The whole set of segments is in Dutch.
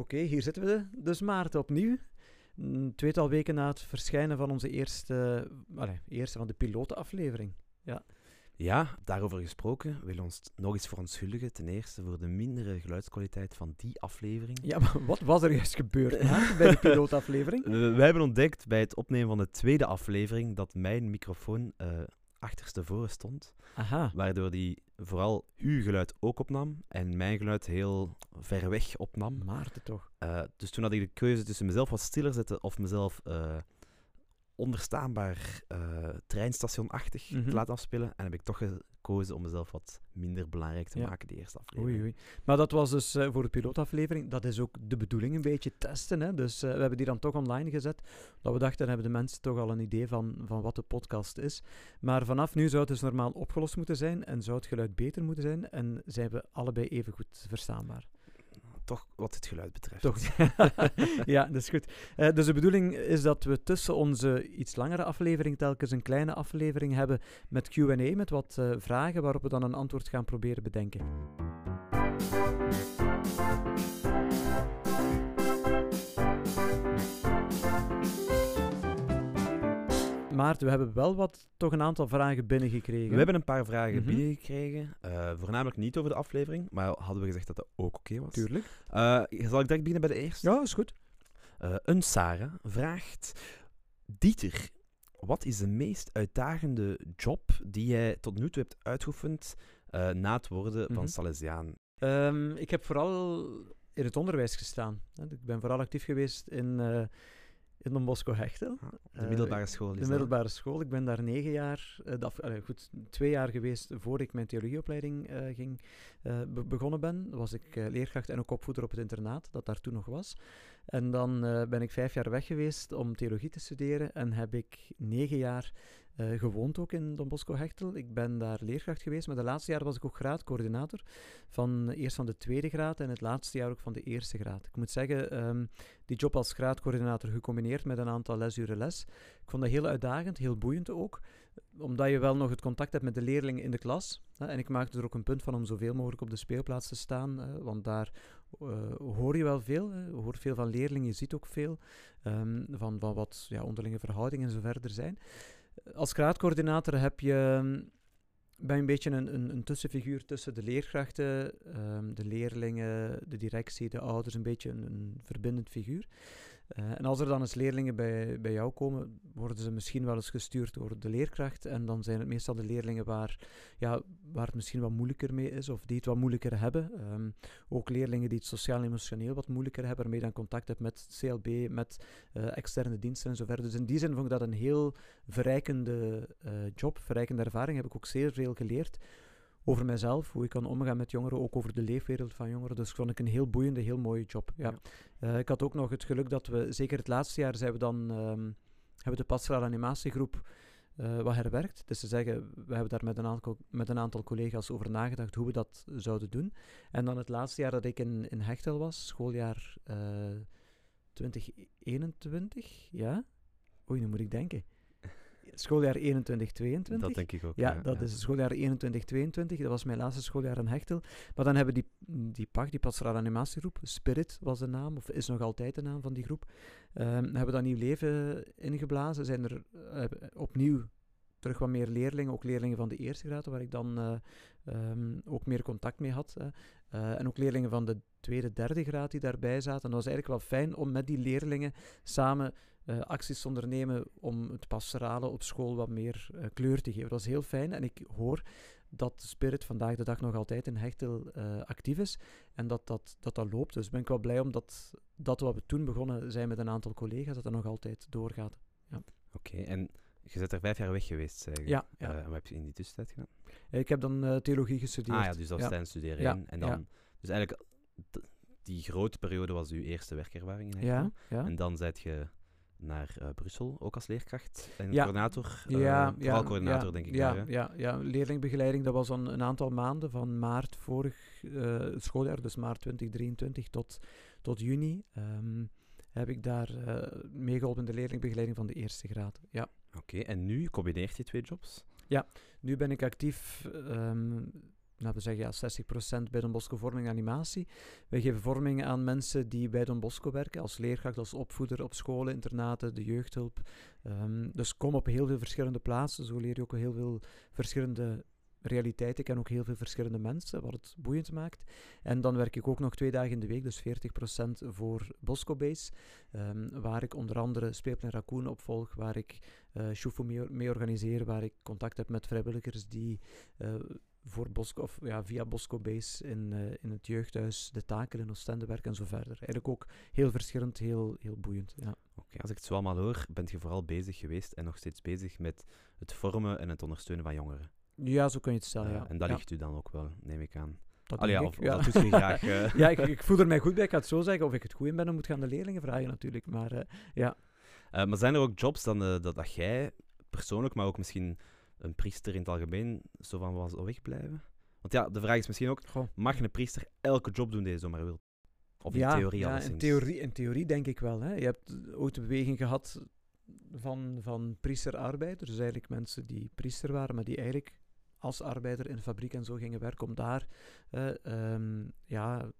Oké, hier zitten we dus Maarten opnieuw. Een tweetal weken na het verschijnen van onze eerste, allez, eerste van de pilotenaflevering. Ja. Ja, daarover gesproken, willen we ons nog eens verontschuldigen. Ten eerste voor de mindere geluidskwaliteit van die aflevering. Ja, maar wat was er juist gebeurd Maarten, bij de pilootaflevering? We, we hebben ontdekt bij het opnemen van de tweede aflevering dat mijn microfoon eh achterstevoren stond. Aha. Waardoor die vooral uw geluid ook opnam en mijn geluid heel ver weg opnam. Maarten toch. Eh, dus toen had ik de keuze tussen mezelf wat stiller zetten of mezelf eh, onderstaanbaar eh treinstationachtig Mhm. te laten afspelen. En heb ik toch gekozen om mezelf wat minder belangrijk te Ja. maken, die eerste aflevering. Oei, oei. Maar dat was dus eh, voor de pilootaflevering. Dat is ook de bedoeling, een beetje testen. Hè? Dus eh, we hebben die dan toch online gezet. Dat we dachten, dan hebben de mensen toch al een idee van, van wat de podcast is. Maar vanaf nu zou het dus normaal opgelost moeten zijn en zou het geluid beter moeten zijn. En zijn we allebei even goed verstaanbaar. Toch wat het geluid betreft. Toch? ja, dat is goed. Eh, dus de bedoeling is dat we tussen onze iets langere aflevering telkens een kleine aflevering hebben met Q&A, met wat eh, vragen waarop we dan een antwoord gaan proberen bedenken. Maarten, we hebben wel wat, toch een aantal vragen binnengekregen. We hebben een paar vragen Mhm. binnengekregen. eh, voornamelijk niet over de aflevering, maar hadden we gezegd dat dat ook oké was. Tuurlijk. Eh, zal ik direct beginnen bij de eerste? Ja, is goed. Eh, een Sarah vraagt: Dieter, wat is de meest uitdagende job die jij tot nu toe hebt uitgeoefend na het worden Mhm. van Salesiaan? Ehm, ik heb vooral in het onderwijs gestaan. Ik ben vooral actief geweest in, in Don Bosco Hechtel. Ah, De Eh, middelbare school is De dat? middelbare school. Ik ben daar negen jaar, eh, allee, goed, twee jaar geweest voor ik mijn theologieopleiding eh, ging, be- begonnen ben. Was ik leerkracht en ook opvoeder op het internaat, dat daar toen nog was. En dan eh, ben ik vijf jaar weg geweest om theologie te studeren en heb ik negen jaar eh, gewoond ook in Don Bosco Hechtel. Ik ben daar leerkracht geweest, maar de laatste jaar was ik ook graadcoördinator. Van eerst van de tweede graad en het laatste jaar ook van de eerste graad. Ik moet zeggen, ehm, die job als graadcoördinator gecombineerd met een aantal lesuren les. Ik vond dat heel uitdagend, heel boeiend ook. Omdat je wel nog het contact hebt met de leerlingen in de klas. Hè, en ik maakte er ook een punt van om zoveel mogelijk op de speelplaats te staan. want daar eh, hoor je wel veel. Hè, je hoort veel van leerlingen, je ziet ook veel. ehm, van, van wat ja, onderlinge verhoudingen en zo verder zijn. Als graadcoördinator heb je, ehm, ben je een beetje een, een, een tussenfiguur tussen de leerkrachten, ehm, de leerlingen, de directie, de ouders. Een beetje een verbindend figuur. Eh, en als er dan eens leerlingen bij, bij jou komen, worden ze misschien wel eens gestuurd door de leerkracht. En dan zijn het meestal de leerlingen waar, ja, waar het misschien wat moeilijker mee is, of die het wat moeilijker hebben. Ehm, ook leerlingen die het sociaal-emotioneel wat moeilijker hebben, waarmee je dan contact hebt met CLB, met eh, externe diensten en zo verder. Dus in die zin vond ik dat een heel verrijkende eh, job, verrijkende ervaring. Heb ik ook zeer veel geleerd over mijzelf, hoe ik kan omgaan met jongeren, ook over de leefwereld van jongeren. Dus vond ik een heel boeiende, heel mooie job. Ja. Ja. Eh, ik had ook nog het geluk dat we, zeker het laatste jaar, zijn we dan, ehm, hebben de pastorale animatiegroep eh, wat herwerkt. Dus te zeggen, we hebben daar met een, aantal, met een aantal collega's over nagedacht hoe we dat zouden doen. En dan het laatste jaar dat ik in, in Hechtel was, schooljaar eh 2021, ja? Oei, nu moet ik denken. Schooljaar 21, 22. Dat denk ik ook. Ja, dat is het schooljaar 21, 22. Dat was mijn laatste schooljaar in Hechtel. Maar dan hebben die, die PAG, die pastorale animatiegroep, Spirit was de naam, of is nog altijd de naam van die groep, ehm, hebben we dan nieuw leven ingeblazen. Zijn er eh, opnieuw terug wat meer leerlingen, ook leerlingen van de eerste graad, waar ik dan eh, ehm, ook meer contact mee had. Eh, en ook leerlingen van de tweede, derde graad die daarbij zaten. En dat was eigenlijk wel fijn om met die leerlingen samen eh, acties ondernemen om het pastorale op school wat meer eh, kleur te geven. Dat was heel fijn en ik hoor dat Spirit vandaag de dag nog altijd in Hechtel eh, actief is en dat dat, dat dat loopt. Dus ben ik wel blij omdat dat wat we toen begonnen zijn met een aantal collega's, dat dat nog altijd doorgaat. Oké, en je bent er vijf jaar weg geweest, zeg. Ja, ja. Wat heb je in die tussentijd gedaan? Ik heb dan theologie gestudeerd. Ah ja, dus dat was Ja. studeren Ja. En ja. dan, Dus eigenlijk, die grote periode was uw eerste werkervaring in Ja, Hechtel. ja. En dan zijt je naar eh, Brussel, ook als leerkracht en Ja. coördinator. eh, ja, vooral coördinator, ja, denk ik. Ja, daar, ja, ja, leerlingbegeleiding, dat was dan een aantal maanden, van maart vorig eh, schooljaar, dus maart 2023 tot, tot juni, ehm, heb ik daar eh meegeholpen in de leerlingbegeleiding van de eerste graad. Ja. Oké, en nu combineert je twee jobs? Nu ben ik actief ehm, nou, we zeggen ja, 60% bij Don Bosco vorming en animatie. Wij geven vorming aan mensen die bij Don Bosco werken, als leerkracht, als opvoeder op scholen, internaten, de jeugdhulp. Ehm, dus kom op heel veel verschillende plaatsen. Zo leer je ook heel veel verschillende realiteiten. Ik ken ook heel veel verschillende mensen, wat het boeiend maakt. En dan werk ik ook nog twee dagen in de week, dus 40% voor Bosco Base, ehm, waar ik onder andere Speelplein Raccoon opvolg, waar ik uh, mee, organiseer, waar ik contact heb met vrijwilligers die uh, voor Bosco, of, ja, via Bosco Base in, uh, in het jeugdhuis de taken in Oostende werken en zo verder. Eigenlijk ook heel verschillend, heel, heel boeiend. Ja. Oké, als ik het zo allemaal hoor, bent je vooral bezig geweest en nog steeds bezig met het vormen en het ondersteunen van jongeren. Ja, zo kun je het stellen, ja. En dat ja. ligt u dan ook wel, neem ik aan. Dat Allee, ja, of, dat graag. eh. ja, ik, ik voel er mij goed bij. Ik ga het zo zeggen. Of ik het goed in ben, dan moet ik aan de leerlingen vragen natuurlijk. Maar eh, ja. Eh, maar zijn er ook jobs dan, eh, dat, dat jij persoonlijk, maar ook misschien een priester in het algemeen, zo van was wegblijven? Want ja, de vraag is misschien ook, Goh. mag een priester elke job doen die je zomaar wil? Of in ja, theorie ja, in theorie, in theorie denk ik wel. Hè. Je hebt ooit de beweging gehad van, van priester-arbeider. Dus eigenlijk mensen die priester waren, maar die eigenlijk als arbeider in de fabriek en zo gingen werken om daar eh, ehm, ja,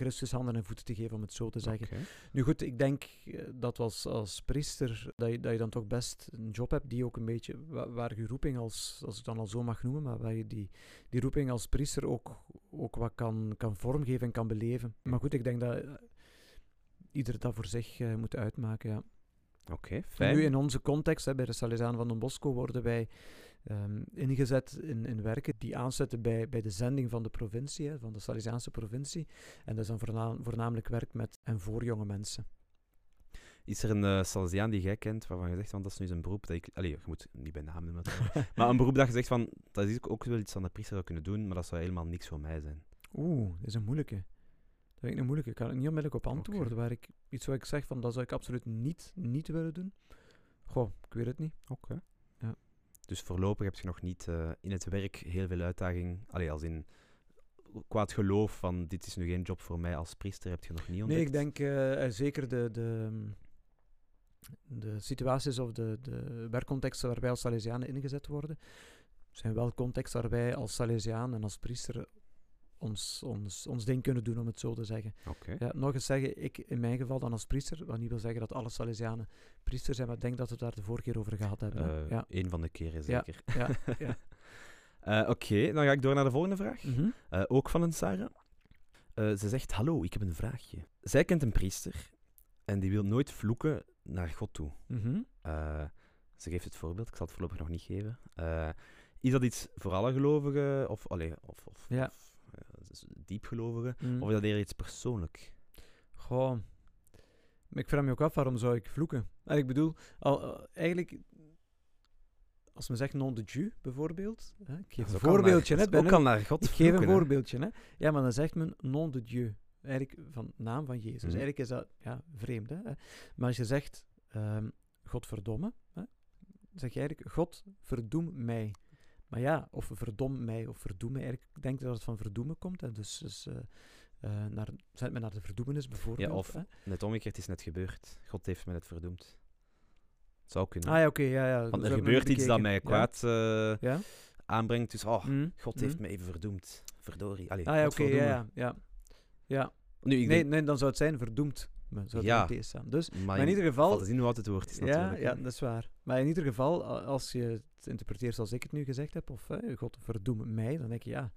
Christus handen en voeten te geven, om het zo te zeggen. Nu goed, ik denk eh, dat als, als priester, dat je, dat je dan toch best een job hebt die ook een beetje, wa- waar je roeping als, als ik dan al zo mag noemen, maar waar je die, die roeping als priester ook, ook wat kan, kan vormgeven en kan beleven. Maar goed, ik denk dat eh, ieder dat voor zich eh, moet uitmaken, ja. Oké, fijn. Nu in onze context, hè, bij de Salesianen van Don Bosco, worden wij ehm, ingezet in, in werken die aanzetten bij, bij de zending van de provincie, hè, van de Salesiaanse provincie. En dat is dan voornamelijk werk met en voor jonge mensen. Is er een uh, Salesiaan die jij kent, waarvan je zegt, van dat is nu zijn beroep, dat ik... Allee, je moet niet bij naam noemen maar een beroep dat je zegt van, dat is ook wel iets aan de priester zou kunnen doen, maar dat zou helemaal niks voor mij zijn. Oeh, dat is een moeilijke. Dat vind ik een moeilijke. Ik kan er niet onmiddellijk op antwoorden. Waar ik, iets wat ik zeg van, dat zou ik absoluut niet, niet willen doen. Goh, ik weet het niet. Oké. Dus voorlopig heb je nog niet eh, in het werk heel veel uitdaging, allee, als in qua het geloof van dit is nu geen job voor mij als priester, heb je nog niet ontdekt? Nee, ik denk eh, eh, zeker de, de, de situaties of de, de werkcontexten waar wij als Salesianen ingezet worden, zijn wel contexten waar wij als Salesiaan en als priester ons, ons, ons ding kunnen doen, om het zo te zeggen. Ja, nog eens zeggen, ik in mijn geval dan als priester, wat niet wil zeggen dat alle Salesianen priester zijn, maar ik denk dat we het daar de vorige keer over gehad hebben. hè. Eh, ja. Een van de keren zeker. ja, ja. Eh, Oké, dan ga ik door naar de volgende vraag. Mhm. Eh, ook van een Sarah. Ze zegt, hallo, ik heb een vraagje. Zij kent een priester en die wil nooit vloeken naar God toe. Mhm. Ze geeft het voorbeeld, ik zal het voorlopig nog niet geven. Is dat iets voor alle gelovigen, of, allee, of, of, Ja. of diepgelovigen, Mm. of is dat eerder iets persoonlijk? Goh. Ik vraag me ook af, waarom zou ik vloeken? En ik bedoel, al, eigenlijk, als men zegt non de Dieu, bijvoorbeeld. Hè? Ik geef een voorbeeldje, hè? is ben ook nu- al naar God ik geef een hè. voorbeeldje, hè? Ja, maar dan zegt men non de Dieu. Eigenlijk van naam van Jezus. Mhm. Eigenlijk is dat ja, vreemd, hè? Maar als je zegt, ehm God verdomme, hè? zeg je eigenlijk, God verdoem mij. Maar ja, of verdom mij, of verdoem mij. Eigenlijk denk ik dat het van verdoemen komt. Hè? Dus, dus eh, eh, naar, zet men naar de verdoemenis bijvoorbeeld. of- hè? Net omgekeerd is net gebeurd. God heeft mij net verdoemd. Zou kunnen. Ah ja, oké, ja, ja. Want er ik gebeurt iets dat mij. Ja? kwaad eh, Ja? aanbrengt, dus oh, Mm, God heeft mm. me even verdoemd. Verdorie. Allee, Ah ja, oké, ja, ja, ja. ja. Nu, ik Nee, denk, nee, dan zou het zijn verdoemd. Maar zou Ja. niet staan. Dus, maar, maar in ieder geval... het in hoe oud het woord is Ja, natuurlijk. ja, hè. dat is waar. Maar in ieder geval, als je interpreteert zoals ik het nu gezegd heb, of eh, God verdoem mij, dan denk je, ja,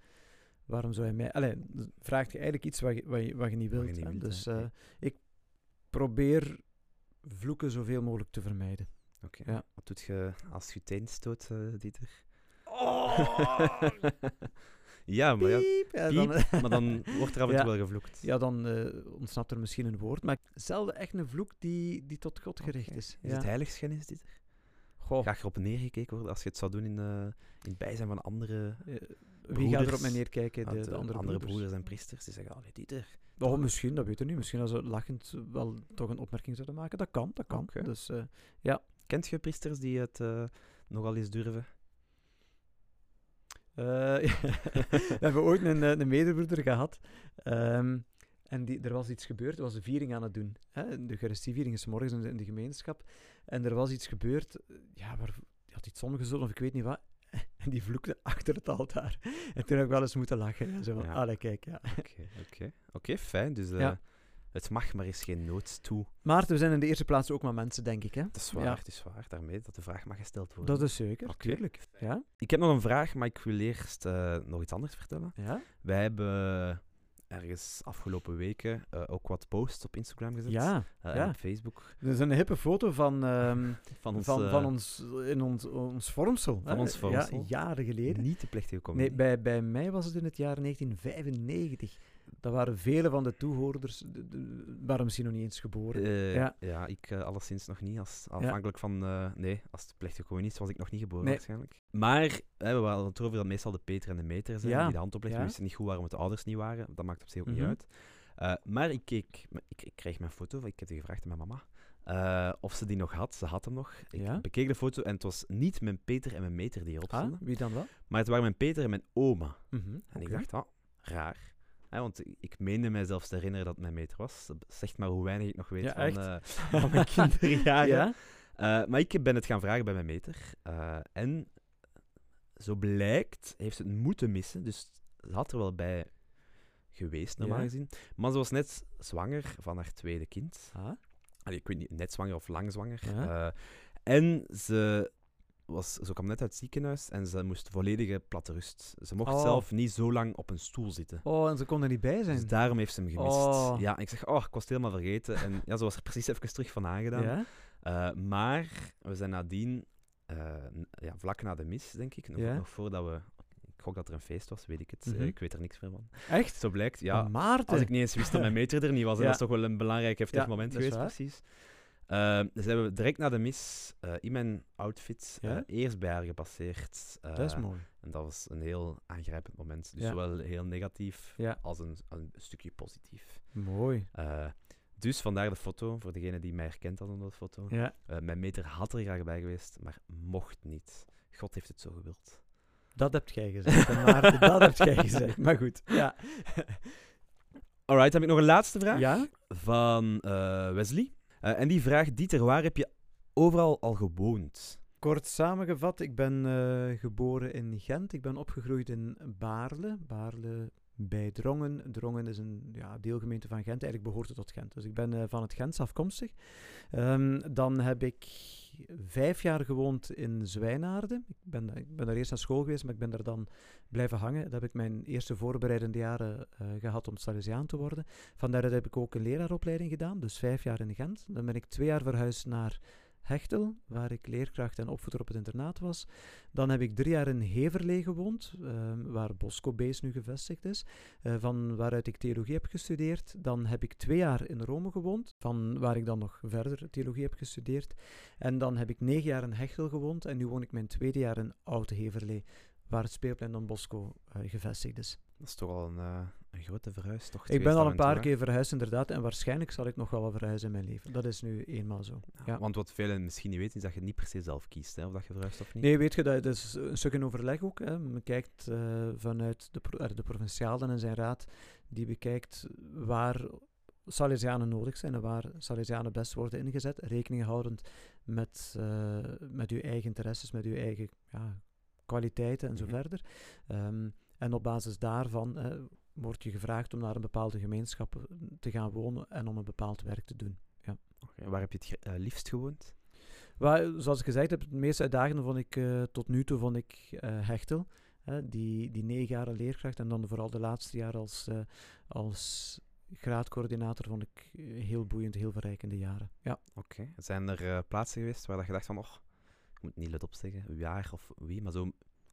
waarom zou je mij... Allee, dan vraagt je eigenlijk iets wat je, wat je, wat je niet wilt. je niet hè. wilt, dus eh, ik probeer vloeken zoveel mogelijk te vermijden. Oké. Ja. Wat doet je als je teen stoot, eh, Dieter? Oh! ja, maar ja, Piep! Ja, piep, dan, maar dan wordt er af en toe Ja. wel gevloekt. ja, dan eh, ontsnapt er misschien een woord, maar zelden echt een vloek die, die tot God gericht is. Is het heiligschennis, Dieter? Goh, Ga je erop neergekeken worden als je het zou doen in, eh, in het bijzijn van andere, wie gaat er op broeders? mij neerkijken? De, want, de eh, andere, broeders. en priesters? Die zeggen, allee, Dieter. Oh, misschien, dat weet ik niet. Misschien als ze lachend wel toch een opmerking zouden maken. Dat kan, dat kan. Dus eh, Kent je priesters die het nogal eens durven? we hebben ooit een, een medebroeder gehad. ehm, en die, er was iets gebeurd, er was een viering aan het doen. Hè? De Eucharistieviering is morgens in de, in de gemeenschap. En er was iets gebeurd, ja, waar, die had iets omgezult of ik weet niet wat. En die vloekte achter het altaar. En toen heb ik wel eens moeten lachen. Ja, zo van, Ja. allee, kijk, ja. Oké, oké. Fijn. Dus eh, Ja. het mag, maar is geen nood toe. Maar we zijn in de eerste plaats ook maar mensen, denk ik. Hè? Dat is waar, Ja. het is waar. Daarmee dat de vraag mag gesteld worden. Dat is zeker, tuurlijk. Ja? Ik heb nog een vraag, maar ik wil eerst eh, nog iets anders vertellen. Ja? Wij hebben ergens afgelopen weken eh, ook wat posts op Instagram gezet. Ja. eh, en ja. op Facebook. Er is een hippe foto van, ehm, Van ons, van, eh, van ons, in ons, ons vormsel. van hè? ons vormsel. Ja, jaren geleden. Niet de plechtige Nee, comedie. bij, bij mij was het in het jaar 1995. Dat waren vele van de toehoorders, de- de- waren misschien nog niet eens geboren. Ja. ja. ik eh, alleszins nog niet. Als, afhankelijk van... eh, nee, als de plechtige communist was ik nog niet geboren Nee. waarschijnlijk. Maar hè, we hadden het erover dat meestal de Peter en de Meter zijn Ja. die de hand opleggen. Ja. We wisten niet goed waarom het de ouders niet waren. Dat maakt op zich ook Mhm. niet uit. Eh, maar ik, keek, ik, ik kreeg mijn foto. Ik heb die gevraagd aan mijn mama. eh, of ze die nog had. Ze had hem nog. Ik Ja. bekeek de foto en het was niet mijn Peter en mijn Meter die erop Ah, stonden. wie dan wel? Maar het waren mijn Peter en mijn oma. Mhm, En ik dacht, ah, raar. Want ik- meende mijzelf te herinneren dat het mijn meter was. Zegt maar hoe weinig ik nog weet Ja, van, eh, van mijn kinderjaren. Ja? Maar ik ben het gaan vragen bij mijn meter. En zo blijkt, heeft ze het moeten missen. Dus ze had er wel bij geweest, normaal Ja. gezien. Maar ze was net zwanger van haar tweede kind. Ah, Allee, ik weet niet, net zwanger of lang zwanger. Ja. Eh, en ze, was, ze kwam net uit het ziekenhuis en ze moest volledige platte rust. Ze mocht Oh. zelf niet zo lang op een stoel zitten. Oh, en ze kon er niet bij zijn. Dus daarom heeft ze hem gemist. Oh. Ja, ik zeg, oh, ik was het helemaal vergeten. En ja, ze was er precies even terug van aangedaan. Ja? Eh, maar we zijn nadien, eh, ja, vlak na de mis, denk ik, nog, nog voordat we... Gok dat er een feest was, weet ik het. Mhm. Eh, ik weet er niks meer van. Echt? Zo blijkt, ja. Van Maarten? Als ik niet eens wist dat mijn meter er niet was, en Ja. dat is toch wel een belangrijk heftig moment dat geweest, precies. Eh, dus hebben we direct na de mis eh, in mijn outfit eh, Ja? eerst bij haar gepasseerd. Dat is mooi. en dat was een heel aangrijpend moment. Dus Ja. zowel heel negatief Ja. als een, een stukje positief. Mooi. Dus vandaar de foto, voor degene die mij herkent als onder de foto. Mijn meter had er graag bij geweest, maar mocht niet. God heeft het zo gewild. Dat hebt jij gezegd, Maarten. dat hebt jij gezegd. Maar goed. Ja. Alright, heb ik nog een laatste vraag Ja? van eh, Wesley. Eh, en die vraagt, Dieter, waar heb je overal al gewoond? Kort samengevat, ik ben eh, geboren in Gent. Ik ben opgegroeid in Baarle. Baarle bij Drongen. Drongen is een ja, deelgemeente van Gent. Eigenlijk behoort het tot Gent. Dus ik ben eh, van het Gens afkomstig. Ehm, dan heb ik vijf jaar gewoond in Zwijnaarden. Ik ben, ik ben daar eerst naar school geweest, maar ik ben daar dan blijven hangen. Daar heb ik mijn eerste voorbereidende jaren eh, gehad om Salesiaan te worden. Vandaar heb ik ook een leraaropleiding gedaan, dus vijf jaar in Gent. Dan ben ik twee jaar verhuisd naar Hechtel, waar ik leerkracht en opvoeder op het internaat was. Dan heb ik drie jaar in Heverlee gewoond, ehm, waar Bosco Base nu gevestigd is, eh, van waaruit ik theologie heb gestudeerd. Dan heb ik twee jaar in Rome gewoond, van waar ik dan nog verder theologie heb gestudeerd. En dan heb ik negen jaar in Hechtel gewoond en nu woon ik mijn tweede jaar in Oud-Heverlee, waar het speelplein Don Bosco eh, gevestigd is. Dat is toch al een, eh, een grote verhuistocht. Ik ben al een toe, paar keer verhuisd inderdaad en waarschijnlijk zal ik nog wel wat verhuizen in mijn leven. Dat is nu eenmaal zo. Ja. Want wat velen misschien niet weten, is dat je niet per se zelf kiest, hè, of dat je verhuist of niet. Nee, weet je, dat is een stuk in overleg ook. Hè. Men kijkt eh, vanuit de, pro- eh, de provincialen en zijn raad, die bekijkt waar Salesianen nodig zijn en waar Salesianen best worden ingezet, rekening houdend met, eh, met uw eigen interesses, met uw eigen ja, kwaliteiten en zo Mhm. verder. Ehm, en op basis daarvan eh, wordt je gevraagd om naar een bepaalde gemeenschap eh, te gaan wonen en om een bepaald werk te doen. Oké, waar heb je het eh, liefst gewoond? Waar, zoals ik gezegd heb, het meest uitdagende vond ik eh, tot nu toe vond ik Hechtel. Die, die negen jaren leerkracht en dan vooral de laatste jaren als, als graadcoördinator vond ik heel boeiend, heel verrijkende jaren. Ja. Oké. Zijn er plaatsen geweest waar dat je dacht van, oh, ik moet niet let op zeggen, wie jaar of wie, maar zo...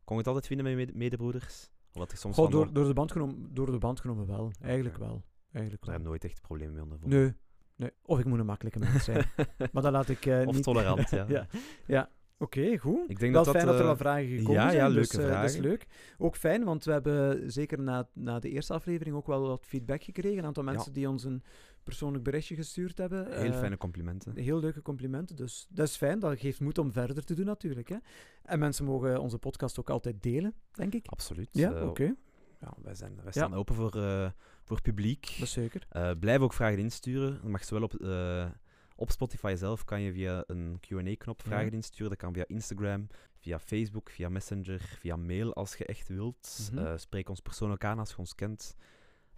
Kon je het altijd vinden met je mede- medebroeders? Wat er soms Goh, door, door, de band genomen, door de band genomen wel. Eigenlijk wel. Eigenlijk daar wel. nooit echt problemen mee ondervonden. Nee, nee. Of ik moet een makkelijke mens zijn. maar dat laat ik eh, Of niet... tolerant, ja. ja. ja. Oké, goed. Ik denk wel dat dat, fijn dat er eh, wel vragen gekomen ja, zijn. ja, dus, leuke eh, dat is vragen. leuk. Ook fijn, want we hebben zeker na, na de eerste aflevering ook wel wat feedback gekregen. Een aantal Ja. mensen die ons een persoonlijk berichtje gestuurd hebben. Heel Eh, fijne complimenten. Heel leuke complimenten. Dus dat is fijn. Dat geeft moed om verder te doen natuurlijk. Hè. En mensen mogen onze podcast ook altijd delen, denk ik. Absoluut. Ja, Eh, oké. ja, wij, zijn, wij staan open voor, eh, voor publiek. Dat zeker. Eh, blijf ook vragen insturen. Dat mag zowel op, op Spotify zelf kan je via een Q&A-knop Ja. vragen insturen. Dat kan via Instagram, via Facebook, via Messenger, via mail als je echt wilt. Mhm. Spreek ons persoonlijk aan als je ons kent.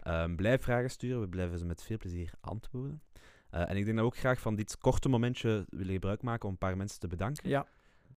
Ehm, blijf vragen sturen, we blijven ze met veel plezier antwoorden. Eh, en ik denk dat we ook graag van dit korte momentje willen gebruik maken om een paar mensen te bedanken. Ja,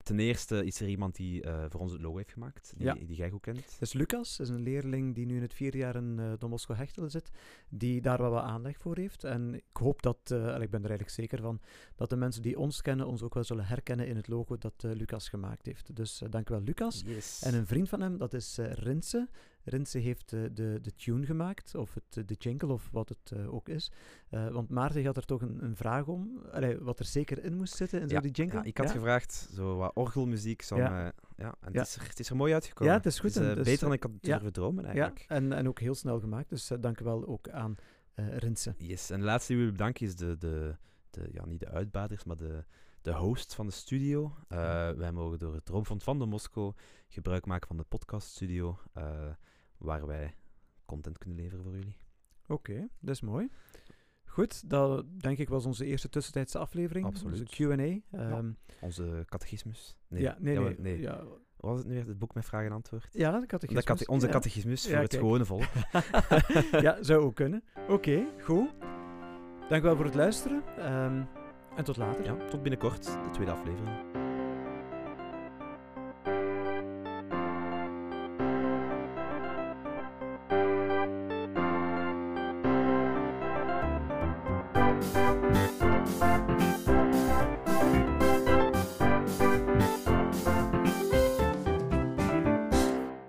Ten eerste is er iemand die eh, voor ons het logo heeft gemaakt, die, Ja. die jij goed kent. dat is Lucas, is een leerling die nu in het vierde jaar in eh Don Bosco Hechtelen zit, die daar wel wat aanleg voor heeft. En ik hoop dat, en ik ben er eigenlijk zeker van, dat de mensen die ons kennen, ons ook wel zullen herkennen in het logo dat Lucas gemaakt heeft. Dus uh, dankjewel Lucas. Yes. En een vriend van hem, dat is uh, Rinse. Rinse heeft uh, de, de tune gemaakt, of het, de jingle, of wat het uh, ook is. Uh, want Maarten had er toch een, een vraag om, Allee, wat er zeker in moest zitten in ja, zo die jingle. Ja, ik had ja? gevraagd, zo wat orgelmuziek. Zou Ja. ja, en Ja. Het, is er, het is er mooi uitgekomen. Ja, het is goed, Het is, en eh, dus, beter dan eh, ik had ja. durven dromen Ja, eigenlijk. en, en ook heel snel gemaakt, dus dank wel ook aan Rinse. Yes. En de laatste die we bedanken is de, de, de, ja, niet de uitbaters, maar de, de host van de studio. Uh, wij mogen door het Droomfonds van de Moskou gebruik maken van de podcaststudio, uh, waar wij content kunnen leveren voor jullie. Oké, okay, dat is mooi. Goed, dat denk ik was onze eerste tussentijdse aflevering. Absoluut. Onze Q&A. Um, ja. Onze catechismus. Nee, ja, nee, nee. nee. Ja. Wat was het nu weer? Het boek met vraag en antwoord? Ja, de catechismus. De onze catechismus voor het kijk. gewone volk. ja, zou ook kunnen. Oké, okay, goed. Dank wel voor het luisteren. Um, en tot later. Ja, tot binnenkort, de tweede aflevering.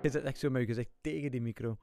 Is het echt zo met je gezegd tegen die micro?